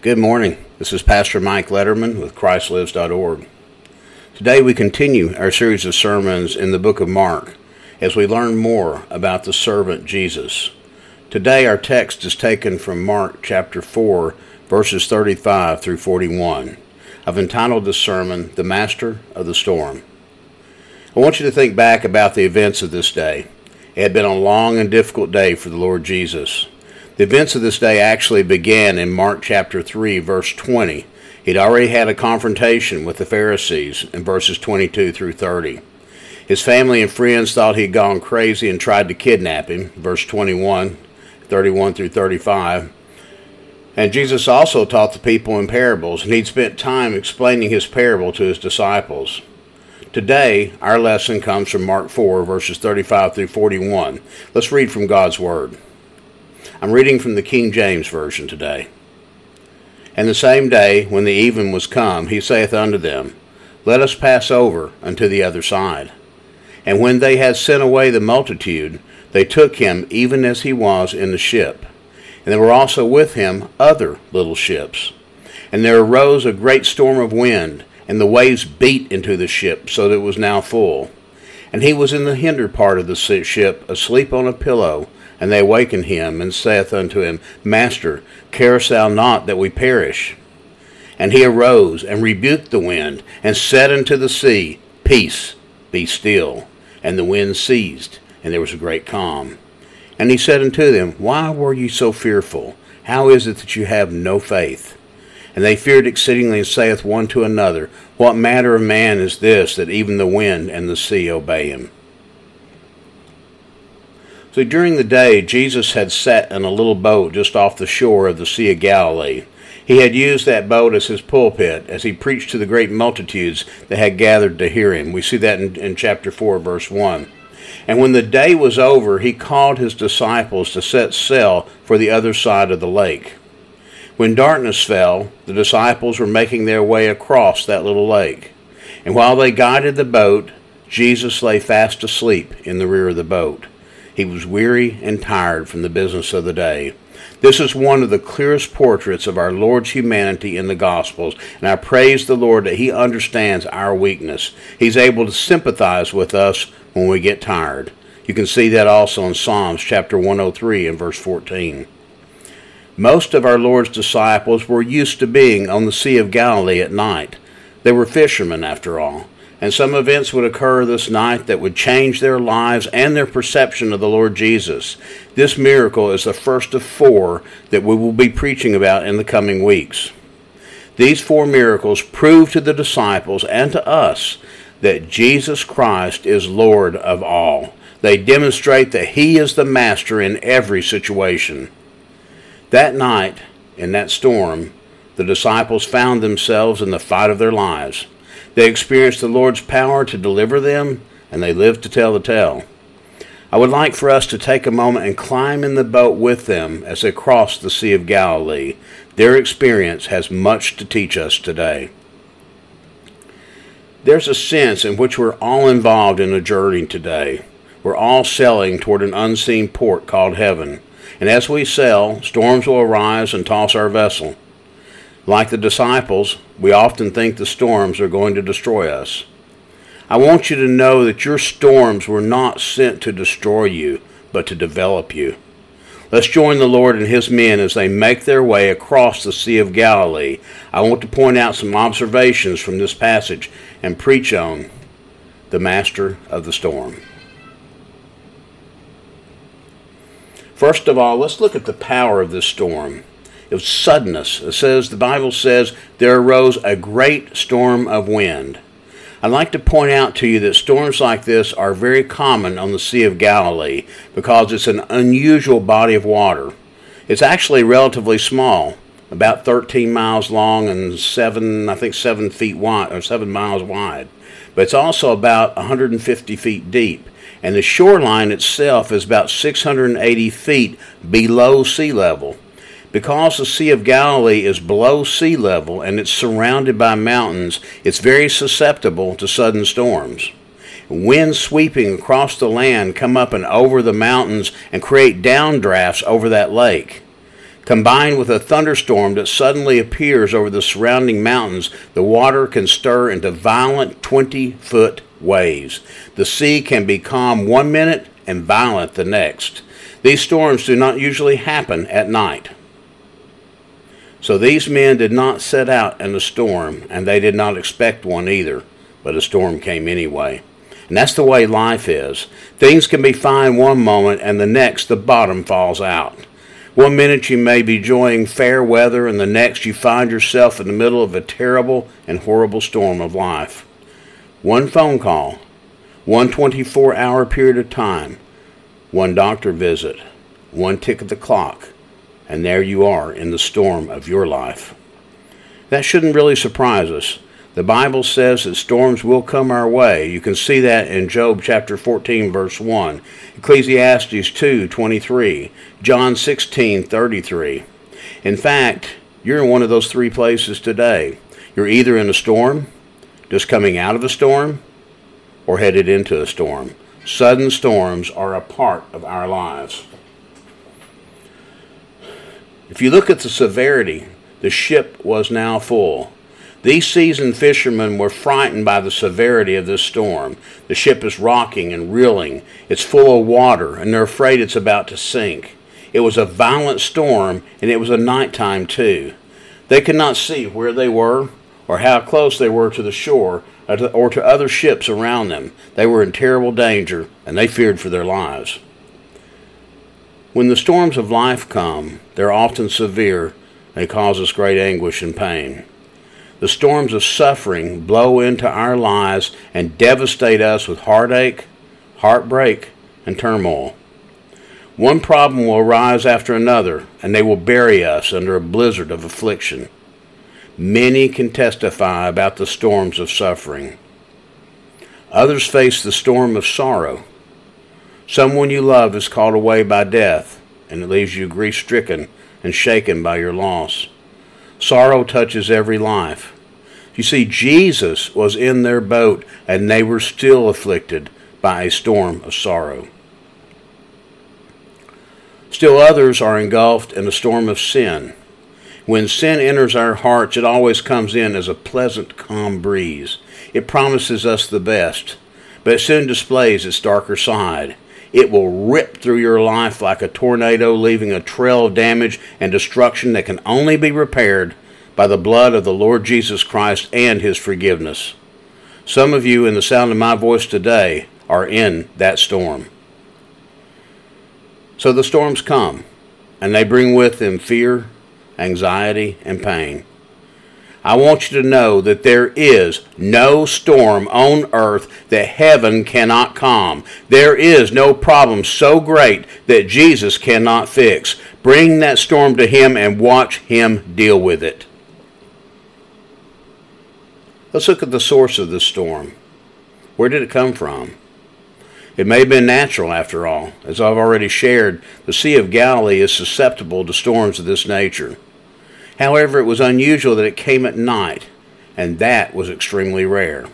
Good morning. This is Pastor Mike Letterman with ChristLives.org. Today we continue our series of sermons in the book of Mark as we learn more about the servant Jesus. Today our text is taken from Mark chapter 4, verses 35 through 41. I've entitled this sermon, The Master of the Storm. I want you to think back about the events of this day. It had been a long and difficult day for the Lord Jesus. The events of this day actually began in Mark chapter 3, verse 20. He'd already had a confrontation with the Pharisees in verses 22 through 30. His family and friends thought he'd gone crazy and tried to kidnap him, verse 21, 31 through 35. And Jesus also taught the people in parables, and he'd spent time explaining his parable to his disciples. Today, our lesson comes from Mark 4, verses 35 through 41. Let's read from God's Word. I'm reading from the King James Version today. And the same day, when the even was come, he saith unto them, Let us pass over unto the other side. And when they had sent away the multitude, they took him even as he was in the ship. And there were also with him other little ships. And there arose a great storm of wind, and the waves beat into the ship, so that it was now full. And he was in the hinder part of the ship, asleep on a pillow. And they awakened him, and saith unto him, Master, carest thou not that we perish? And he arose, and rebuked the wind, and said unto the sea, Peace, be still. And the wind ceased, and there was a great calm. And he said unto them, Why were ye so fearful? How is it that you have no faith? And they feared exceedingly, and saith one to another, What manner of man is this, that even the wind and the sea obey him? So during the day, Jesus had sat in a little boat just off the shore of the Sea of Galilee. He had used that boat as his pulpit as he preached to the great multitudes that had gathered to hear him. We see that in, in chapter 4, verse 1. And when the day was over, he called his disciples to set sail for the other side of the lake. When darkness fell, the disciples were making their way across that little lake. And while they guided the boat, Jesus lay fast asleep in the rear of the boat. He was weary and tired from the business of the day. This is one of the clearest portraits of our Lord's humanity in the Gospels, and I praise the Lord that He understands our weakness. He's able to sympathize with us when we get tired. You can see that also in Psalms chapter 103 and verse 14. Most of our Lord's disciples were used to being on the Sea of Galilee at night. They were fishermen, after all and some events would occur this night that would change their lives and their perception of the Lord Jesus. This miracle is the first of four that we will be preaching about in the coming weeks. These four miracles prove to the disciples and to us that Jesus Christ is Lord of all. They demonstrate that He is the Master in every situation. That night, in that storm, the disciples found themselves in the fight of their lives. They experienced the Lord's power to deliver them, and they lived to tell the tale. I would like for us to take a moment and climb in the boat with them as they crossed the Sea of Galilee. Their experience has much to teach us today. There's a sense in which we're all involved in a journey today. We're all sailing toward an unseen port called heaven. And as we sail, storms will arise and toss our vessel. Like the disciples, we often think the storms are going to destroy us. I want you to know that your storms were not sent to destroy you, but to develop you. Let's join the Lord and His men as they make their way across the Sea of Galilee. I want to point out some observations from this passage and preach on the master of the storm. First of all, let's look at the power of this storm. Was suddenness. It says, the Bible says, there arose a great storm of wind. I'd like to point out to you that storms like this are very common on the Sea of Galilee because it's an unusual body of water. It's actually relatively small, about 13 miles long and seven, I think, seven feet wide or seven miles wide. But it's also about 150 feet deep, and the shoreline itself is about 680 feet below sea level. Because the Sea of Galilee is below sea level and it's surrounded by mountains, it's very susceptible to sudden storms. Winds sweeping across the land come up and over the mountains and create downdrafts over that lake. Combined with a thunderstorm that suddenly appears over the surrounding mountains, the water can stir into violent 20 foot waves. The sea can be calm one minute and violent the next. These storms do not usually happen at night. So these men did not set out in a storm, and they did not expect one either, but a storm came anyway. And that's the way life is. Things can be fine one moment, and the next the bottom falls out. One minute you may be enjoying fair weather, and the next you find yourself in the middle of a terrible and horrible storm of life. One phone call, one 24 hour period of time, one doctor visit, one tick of the clock, and there you are in the storm of your life. That shouldn't really surprise us. The Bible says that storms will come our way. You can see that in Job chapter 14 verse 1, Ecclesiastes 2:23, John 16:33. In fact, you're in one of those three places today. You're either in a storm, just coming out of a storm, or headed into a storm. Sudden storms are a part of our lives. If you look at the severity, the ship was now full. These seasoned fishermen were frightened by the severity of this storm. The ship is rocking and reeling. It's full of water, and they're afraid it's about to sink. It was a violent storm, and it was a nighttime too. They could not see where they were or how close they were to the shore or to other ships around them. They were in terrible danger, and they feared for their lives. When the storms of life come, they're often severe and cause us great anguish and pain. The storms of suffering blow into our lives and devastate us with heartache, heartbreak, and turmoil. One problem will arise after another, and they will bury us under a blizzard of affliction. Many can testify about the storms of suffering. Others face the storm of sorrow. Someone you love is called away by death, and it leaves you grief stricken and shaken by your loss. Sorrow touches every life. You see, Jesus was in their boat, and they were still afflicted by a storm of sorrow. Still others are engulfed in a storm of sin. When sin enters our hearts, it always comes in as a pleasant, calm breeze. It promises us the best, but it soon displays its darker side. It will rip through your life like a tornado, leaving a trail of damage and destruction that can only be repaired by the blood of the Lord Jesus Christ and His forgiveness. Some of you, in the sound of my voice today, are in that storm. So the storms come, and they bring with them fear, anxiety, and pain. I want you to know that there is no storm on earth that heaven cannot calm. There is no problem so great that Jesus cannot fix. Bring that storm to Him and watch Him deal with it. Let's look at the source of this storm. Where did it come from? It may have been natural, after all. As I've already shared, the Sea of Galilee is susceptible to storms of this nature. However, it was unusual that it came at night, and that was extremely rare.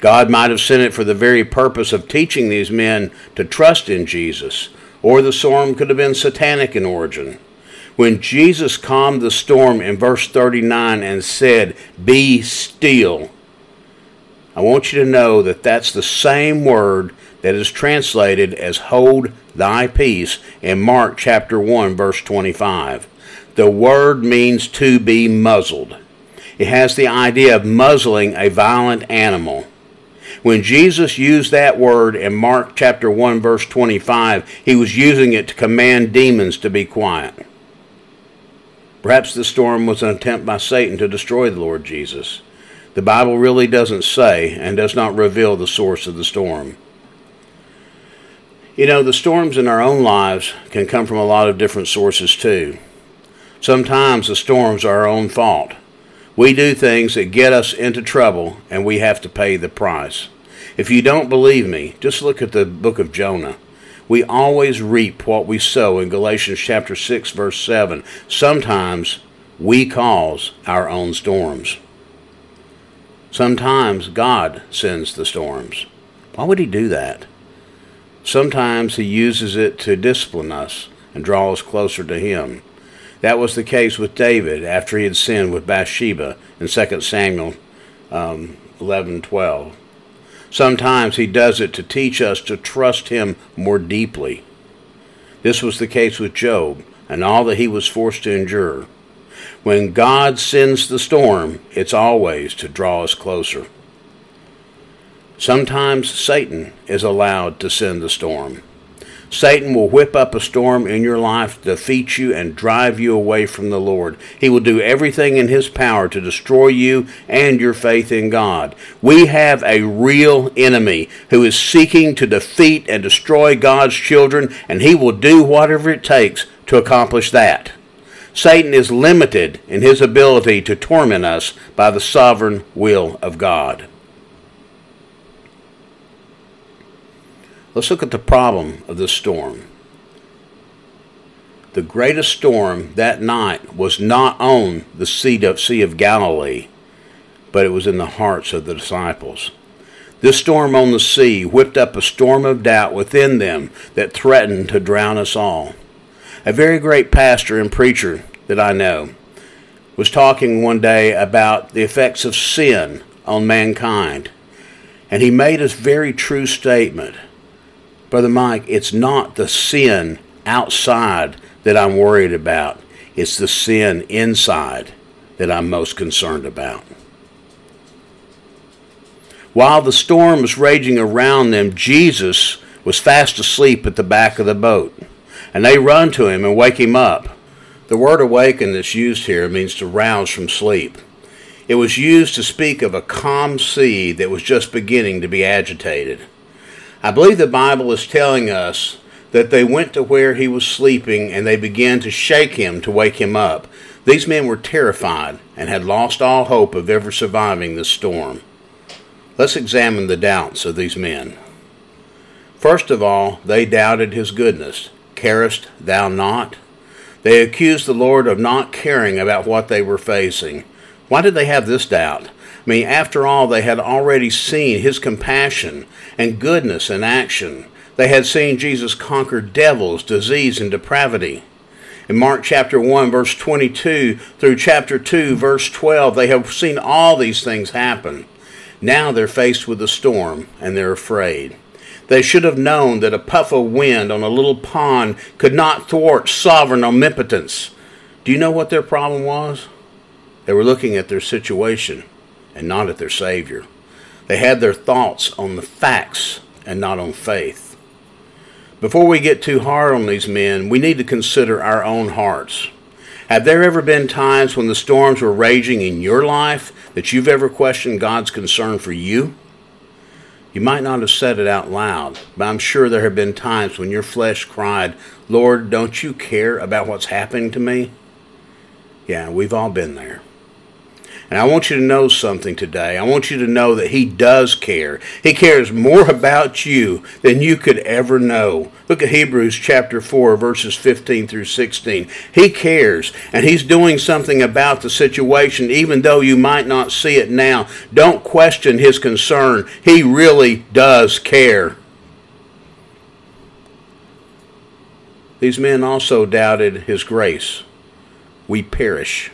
God might have sent it for the very purpose of teaching these men to trust in Jesus, or the storm could have been satanic in origin. When Jesus calmed the storm in verse 39 and said, Be still, I want you to know that that's the same word that is translated as hold thy peace in Mark chapter 1 verse 25. The word means to be muzzled. It has the idea of muzzling a violent animal. When Jesus used that word in Mark chapter 1 verse 25, he was using it to command demons to be quiet. Perhaps the storm was an attempt by Satan to destroy the Lord Jesus. The Bible really doesn't say and does not reveal the source of the storm. You know, the storms in our own lives can come from a lot of different sources too. Sometimes the storms are our own fault. We do things that get us into trouble and we have to pay the price. If you don't believe me, just look at the book of Jonah. We always reap what we sow in Galatians chapter 6 verse 7. Sometimes we cause our own storms. Sometimes God sends the storms. Why would he do that? Sometimes he uses it to discipline us and draw us closer to him. That was the case with David after he had sinned with Bathsheba in 2 Samuel um, 11 12. Sometimes he does it to teach us to trust him more deeply. This was the case with Job and all that he was forced to endure. When God sends the storm, it's always to draw us closer. Sometimes Satan is allowed to send the storm. Satan will whip up a storm in your life, defeat you, and drive you away from the Lord. He will do everything in his power to destroy you and your faith in God. We have a real enemy who is seeking to defeat and destroy God's children, and he will do whatever it takes to accomplish that. Satan is limited in his ability to torment us by the sovereign will of God. Let's look at the problem of this storm. The greatest storm that night was not on the sea of, sea of Galilee, but it was in the hearts of the disciples. This storm on the sea whipped up a storm of doubt within them that threatened to drown us all. A very great pastor and preacher that I know was talking one day about the effects of sin on mankind. And he made a very true statement. Brother Mike, it's not the sin outside that I'm worried about, it's the sin inside that I'm most concerned about. While the storm was raging around them, Jesus was fast asleep at the back of the boat. And they run to him and wake him up. The word awaken that's used here means to rouse from sleep. It was used to speak of a calm sea that was just beginning to be agitated. I believe the Bible is telling us that they went to where he was sleeping and they began to shake him to wake him up. These men were terrified and had lost all hope of ever surviving the storm. Let's examine the doubts of these men. First of all, they doubted his goodness. Carest thou not? They accused the Lord of not caring about what they were facing. Why did they have this doubt? Mean, after all, they had already seen his compassion and goodness in action. They had seen Jesus conquer devils, disease, and depravity. In Mark chapter 1, verse 22 through chapter 2, verse 12, they have seen all these things happen. Now they're faced with a storm and they're afraid. They should have known that a puff of wind on a little pond could not thwart sovereign omnipotence. Do you know what their problem was? They were looking at their situation and not at their Savior. They had their thoughts on the facts and not on faith. Before we get too hard on these men, we need to consider our own hearts. Have there ever been times when the storms were raging in your life that you've ever questioned God's concern for you? You might not have said it out loud, but I'm sure there have been times when your flesh cried, Lord, don't you care about what's happening to me? Yeah, we've all been there. And I want you to know something today. I want you to know that He does care. He cares more about you than you could ever know. Look at Hebrews chapter 4, verses 15 through 16. He cares, and He's doing something about the situation, even though you might not see it now. Don't question His concern. He really does care. These men also doubted His grace. We perish.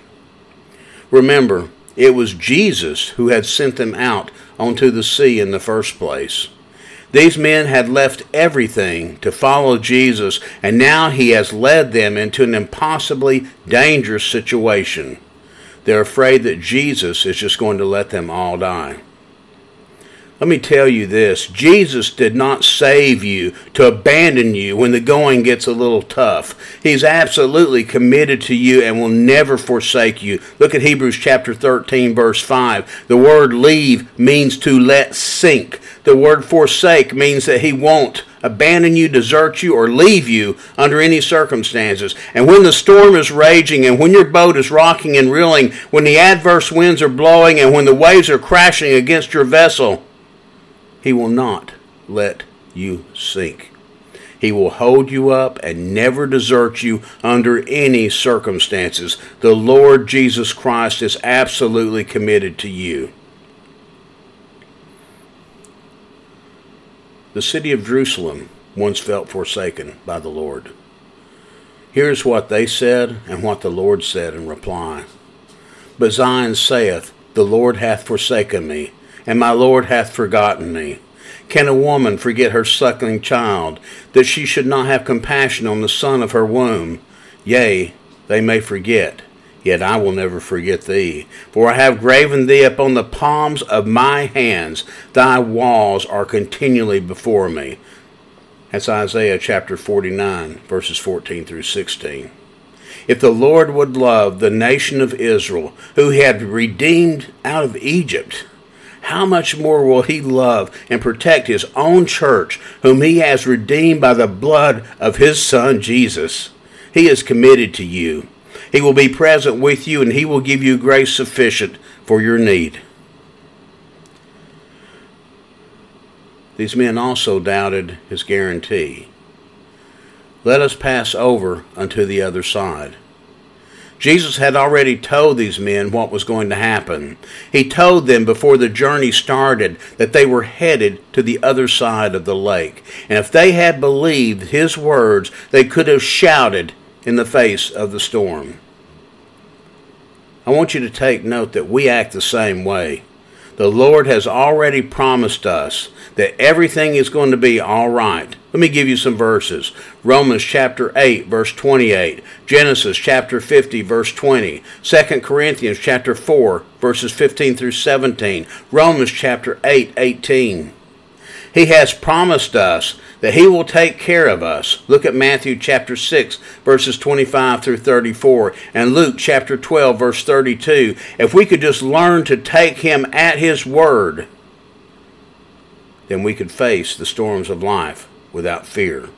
Remember, it was Jesus who had sent them out onto the sea in the first place. These men had left everything to follow Jesus, and now he has led them into an impossibly dangerous situation. They're afraid that Jesus is just going to let them all die. Let me tell you this Jesus did not save you to abandon you when the going gets a little tough. He's absolutely committed to you and will never forsake you. Look at Hebrews chapter 13, verse 5. The word leave means to let sink. The word forsake means that He won't abandon you, desert you, or leave you under any circumstances. And when the storm is raging, and when your boat is rocking and reeling, when the adverse winds are blowing, and when the waves are crashing against your vessel, he will not let you sink. He will hold you up and never desert you under any circumstances. The Lord Jesus Christ is absolutely committed to you. The city of Jerusalem once felt forsaken by the Lord. Here's what they said and what the Lord said in reply. But Zion saith, The Lord hath forsaken me, and my Lord hath forgotten me. Can a woman forget her suckling child, that she should not have compassion on the son of her womb? Yea, they may forget, yet I will never forget thee. For I have graven thee upon the palms of my hands, thy walls are continually before me. That's Isaiah chapter 49, verses 14 through 16. If the Lord would love the nation of Israel, who he had redeemed out of Egypt, how much more will he love and protect his own church, whom he has redeemed by the blood of his Son Jesus? He is committed to you. He will be present with you, and he will give you grace sufficient for your need. These men also doubted his guarantee. Let us pass over unto the other side. Jesus had already told these men what was going to happen. He told them before the journey started that they were headed to the other side of the lake. And if they had believed his words, they could have shouted in the face of the storm. I want you to take note that we act the same way. The Lord has already promised us that everything is going to be all right. Let me give you some verses. Romans chapter 8 verse 28, Genesis chapter 50 verse 20, 2 Corinthians chapter 4 verses 15 through 17, Romans chapter 8 18. He has promised us that he will take care of us. Look at Matthew chapter 6 verses 25 through 34 and Luke chapter 12 verse 32. If we could just learn to take him at his word, then we could face the storms of life without fear.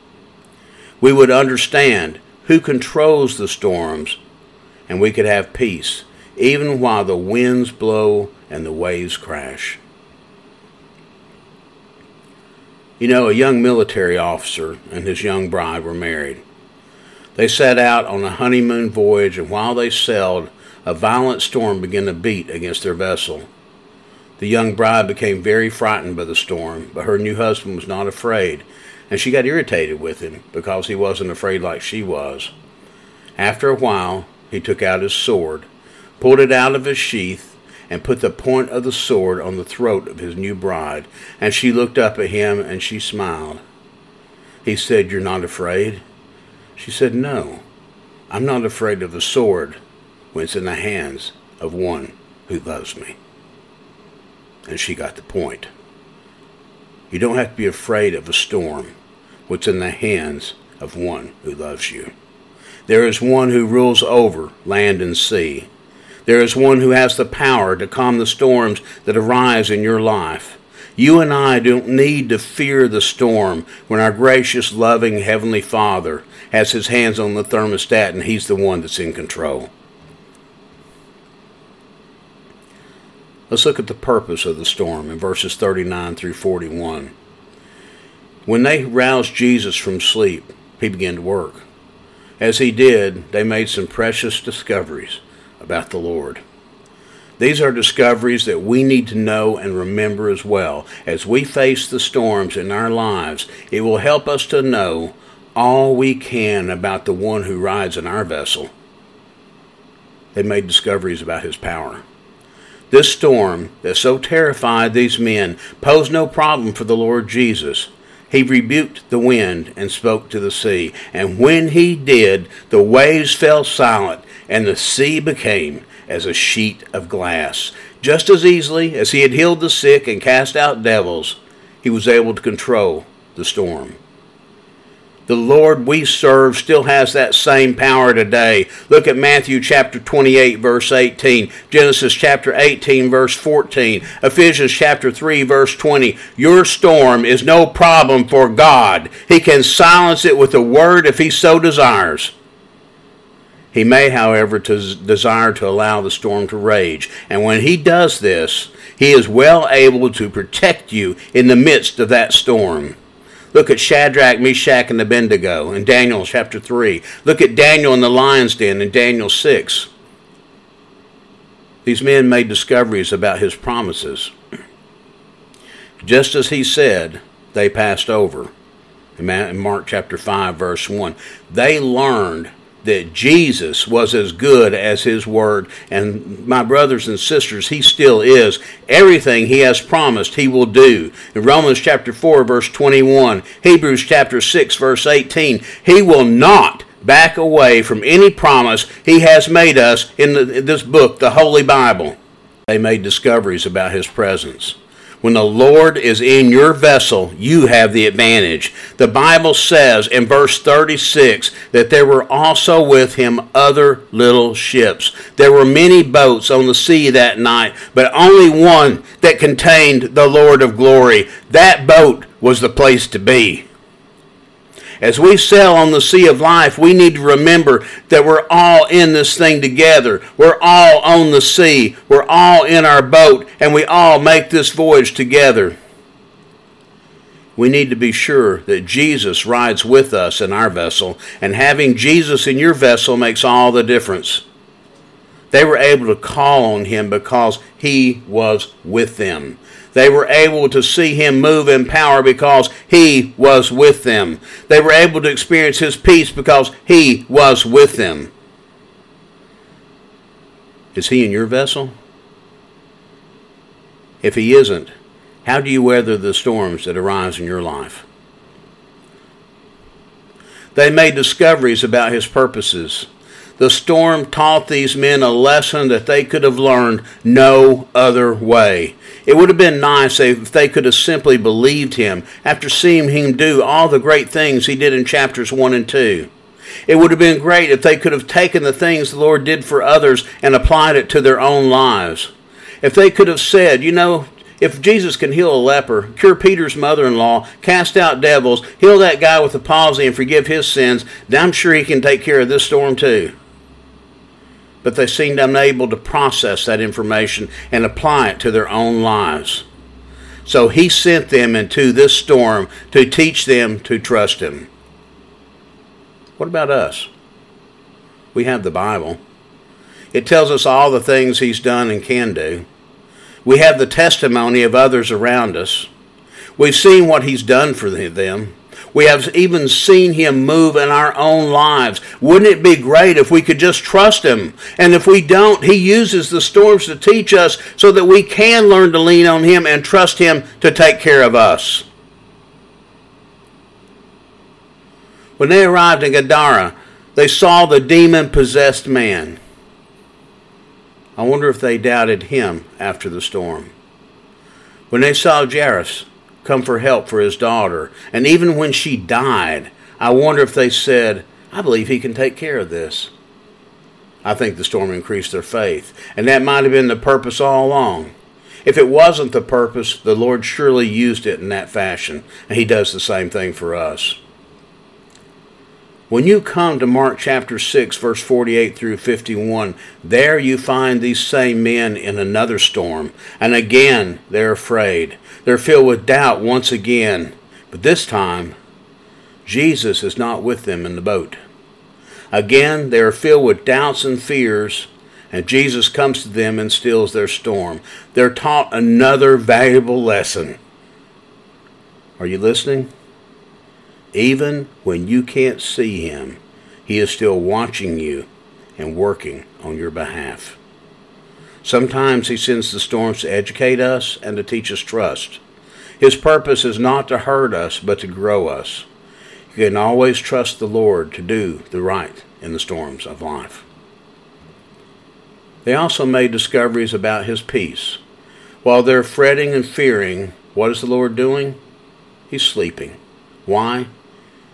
We would understand who controls the storms, and we could have peace, even while the winds blow and the waves crash. You know, a young military officer and his young bride were married. They set out on a honeymoon voyage, and while they sailed, a violent storm began to beat against their vessel. The young bride became very frightened by the storm, but her new husband was not afraid, and she got irritated with him because he wasn't afraid like she was. After a while, he took out his sword, pulled it out of his sheath, and put the point of the sword on the throat of his new bride, and she looked up at him and she smiled. He said, You're not afraid? She said, No, I'm not afraid of the sword when it's in the hands of one who loves me and she got the point. You don't have to be afraid of a storm, what's in the hands of one who loves you. There is one who rules over land and sea. There is one who has the power to calm the storms that arise in your life. You and I don't need to fear the storm when our gracious, loving Heavenly Father has His hands on the thermostat and He's the one that's in control. Let's look at the purpose of the storm in verses 39 through 41. When they roused Jesus from sleep, he began to work. As he did, they made some precious discoveries about the Lord. These are discoveries that we need to know and remember as well. As we face the storms in our lives, it will help us to know all we can about the one who rides in our vessel. They made discoveries about his power. This storm that so terrified these men posed no problem for the Lord Jesus. He rebuked the wind and spoke to the sea. And when he did, the waves fell silent, and the sea became as a sheet of glass. Just as easily as he had healed the sick and cast out devils, he was able to control the storm. The Lord we serve still has that same power today. Look at Matthew chapter 28 verse 18, Genesis chapter 18 verse 14, Ephesians chapter 3 verse 20. Your storm is no problem for God. He can silence it with a word if he so desires. He may, however, to desire to allow the storm to rage. And when he does this, he is well able to protect you in the midst of that storm. Look at Shadrach, Meshach, and Abednego in Daniel chapter 3. Look at Daniel in the lion's den in Daniel 6. These men made discoveries about his promises. Just as he said, they passed over. In Mark chapter 5, verse 1. They learned that Jesus was as good as his word. And my brothers and sisters, he still is. Everything he has promised, he will do. In Romans chapter 4, verse 21, Hebrews chapter 6, verse 18, he will not back away from any promise he has made us in, the, in this book, the Holy Bible. They made discoveries about his presence. When the Lord is in your vessel, you have the advantage. The Bible says in verse 36 that there were also with him other little ships. There were many boats on the sea that night, but only one that contained the Lord of glory. That boat was the place to be. As we sail on the sea of life, we need to remember that we're all in this thing together. We're all on the sea. We're all in our boat, and we all make this voyage together. We need to be sure that Jesus rides with us in our vessel, and having Jesus in your vessel makes all the difference. They were able to call on him because he was with them. They were able to see him move in power because he was with them. They were able to experience his peace because he was with them. Is he in your vessel? If he isn't, how do you weather the storms that arise in your life? They made discoveries about his purposes. The storm taught these men a lesson that they could have learned no other way. It would have been nice if they could have simply believed him after seeing him do all the great things he did in chapters 1 and 2. It would have been great if they could have taken the things the Lord did for others and applied it to their own lives. If they could have said, you know, if Jesus can heal a leper, cure Peter's mother in law, cast out devils, heal that guy with the palsy, and forgive his sins, I'm sure he can take care of this storm too but they seemed unable to process that information and apply it to their own lives. So he sent them into this storm to teach them to trust him. What about us? We have the Bible. It tells us all the things he's done and can do. We have the testimony of others around us. We've seen what he's done for them. We have even seen him move in our own lives. Wouldn't it be great if we could just trust him? And if we don't, he uses the storms to teach us so that we can learn to lean on him and trust him to take care of us. When they arrived in Gadara, they saw the demon possessed man. I wonder if they doubted him after the storm. When they saw Jairus, come for help for his daughter. And even when she died, I wonder if they said, I believe he can take care of this. I think the storm increased their faith. And that might have been the purpose all along. If it wasn't the purpose, the Lord surely used it in that fashion. And He does the same thing for us. When you come to Mark chapter 6, verse 48 through 51, there you find these same men in another storm. And again, they're afraid. They're filled with doubt once again. But this time, Jesus is not with them in the boat. Again, they are filled with doubts and fears, and Jesus comes to them and stills their storm. They're taught another valuable lesson. Are you listening? Even when you can't see him, he is still watching you and working on your behalf. Sometimes he sends the storms to educate us and to teach us trust. His purpose is not to hurt us, but to grow us. You can always trust the Lord to do the right in the storms of life. They also made discoveries about his peace. While they're fretting and fearing, what is the Lord doing? He's sleeping. Why?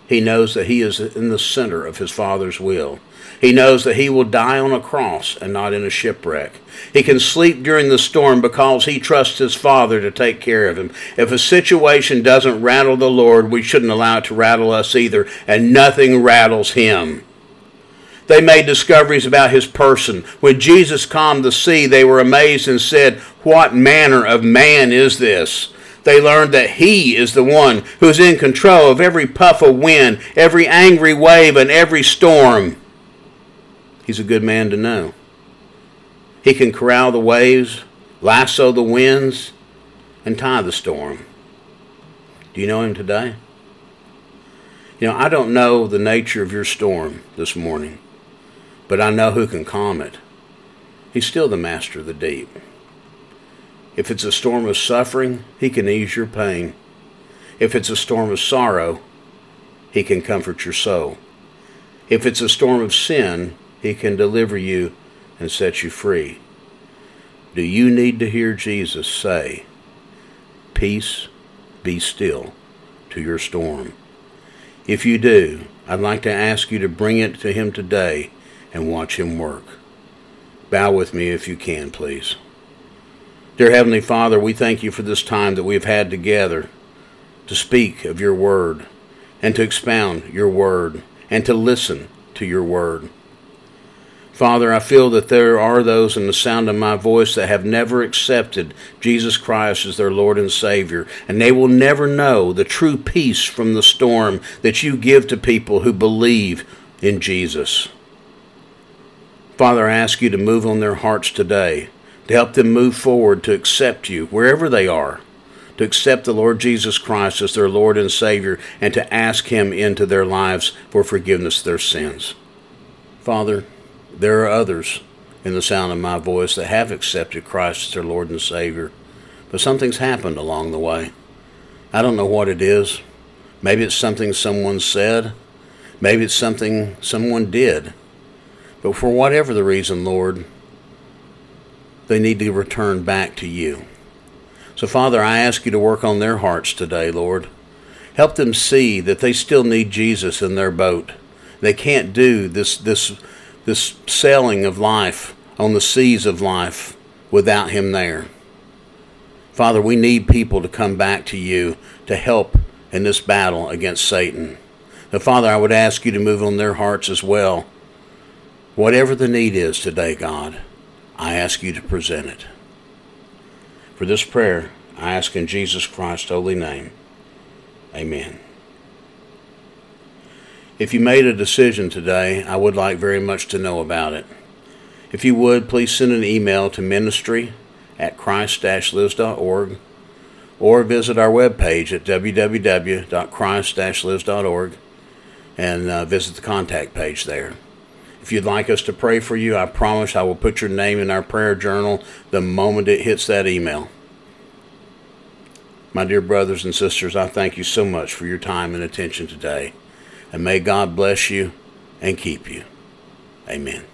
He knows that he is in the center of his Father's will. He knows that he will die on a cross and not in a shipwreck. He can sleep during the storm because he trusts his Father to take care of him. If a situation doesn't rattle the Lord, we shouldn't allow it to rattle us either, and nothing rattles him. They made discoveries about his person. When Jesus calmed the sea, they were amazed and said, What manner of man is this? they learned that He is the one who is in control of every puff of wind, every angry wave, and every storm. He's a good man to know. He can corral the waves, lasso the winds, and tie the storm. Do you know Him today? You know, I don't know the nature of your storm this morning. but I know who can calm it. He's still the master of the deep. If it's a storm of suffering, he can ease your pain. If it's a storm of sorrow, he can comfort your soul. If it's a storm of sin, he can deliver you and set you free. Do you need to hear Jesus say, Peace, be still to your storm? If you do, I'd like to ask you to bring it to him today and watch him work. Bow with me if you can, please. Dear Heavenly Father, we thank you for this time that we've had together to speak of your word and to expound your word and to listen to your word. Father, I feel that there are those in the sound of my voice that have never accepted Jesus Christ as their Lord and Savior, and they will never know the true peace from the storm that you give to people who believe in Jesus. Father, I ask you to move on their hearts today, to help them move forward to accept you wherever they are, to accept the Lord Jesus Christ as their Lord and Savior, and to ask Him into their lives for forgiveness of their sins. Father, there are others in the sound of my voice that have accepted Christ as their Lord and Savior, but something's happened along the way. I don't know what it is. Maybe it's something someone said. Maybe it's something someone did. But for whatever the reason, Lord, they need to return back to you. So, Father, I ask you to work on their hearts today, Lord. Help them see that they still need Jesus in their boat. They can't do this, this, this sailing of life on the seas of life without Him there. Father, we need people to come back to you to help in this battle against Satan. Now, Father, I would ask you to move on their hearts as well Whatever the need is today, God, I ask you to present it. For this prayer, I ask in Jesus Christ's holy name. Amen. If you made a decision today, I would like very much to know about it. If you would, please send an email to ministry at christ-lives.org or visit our webpage at www.christ-lives.org and uh, visit the contact page there. If you'd like us to pray for you, I promise I will put your name in our prayer journal the moment it hits that email. My dear brothers and sisters, I thank you so much for your time and attention today. And may God bless you and keep you. Amen.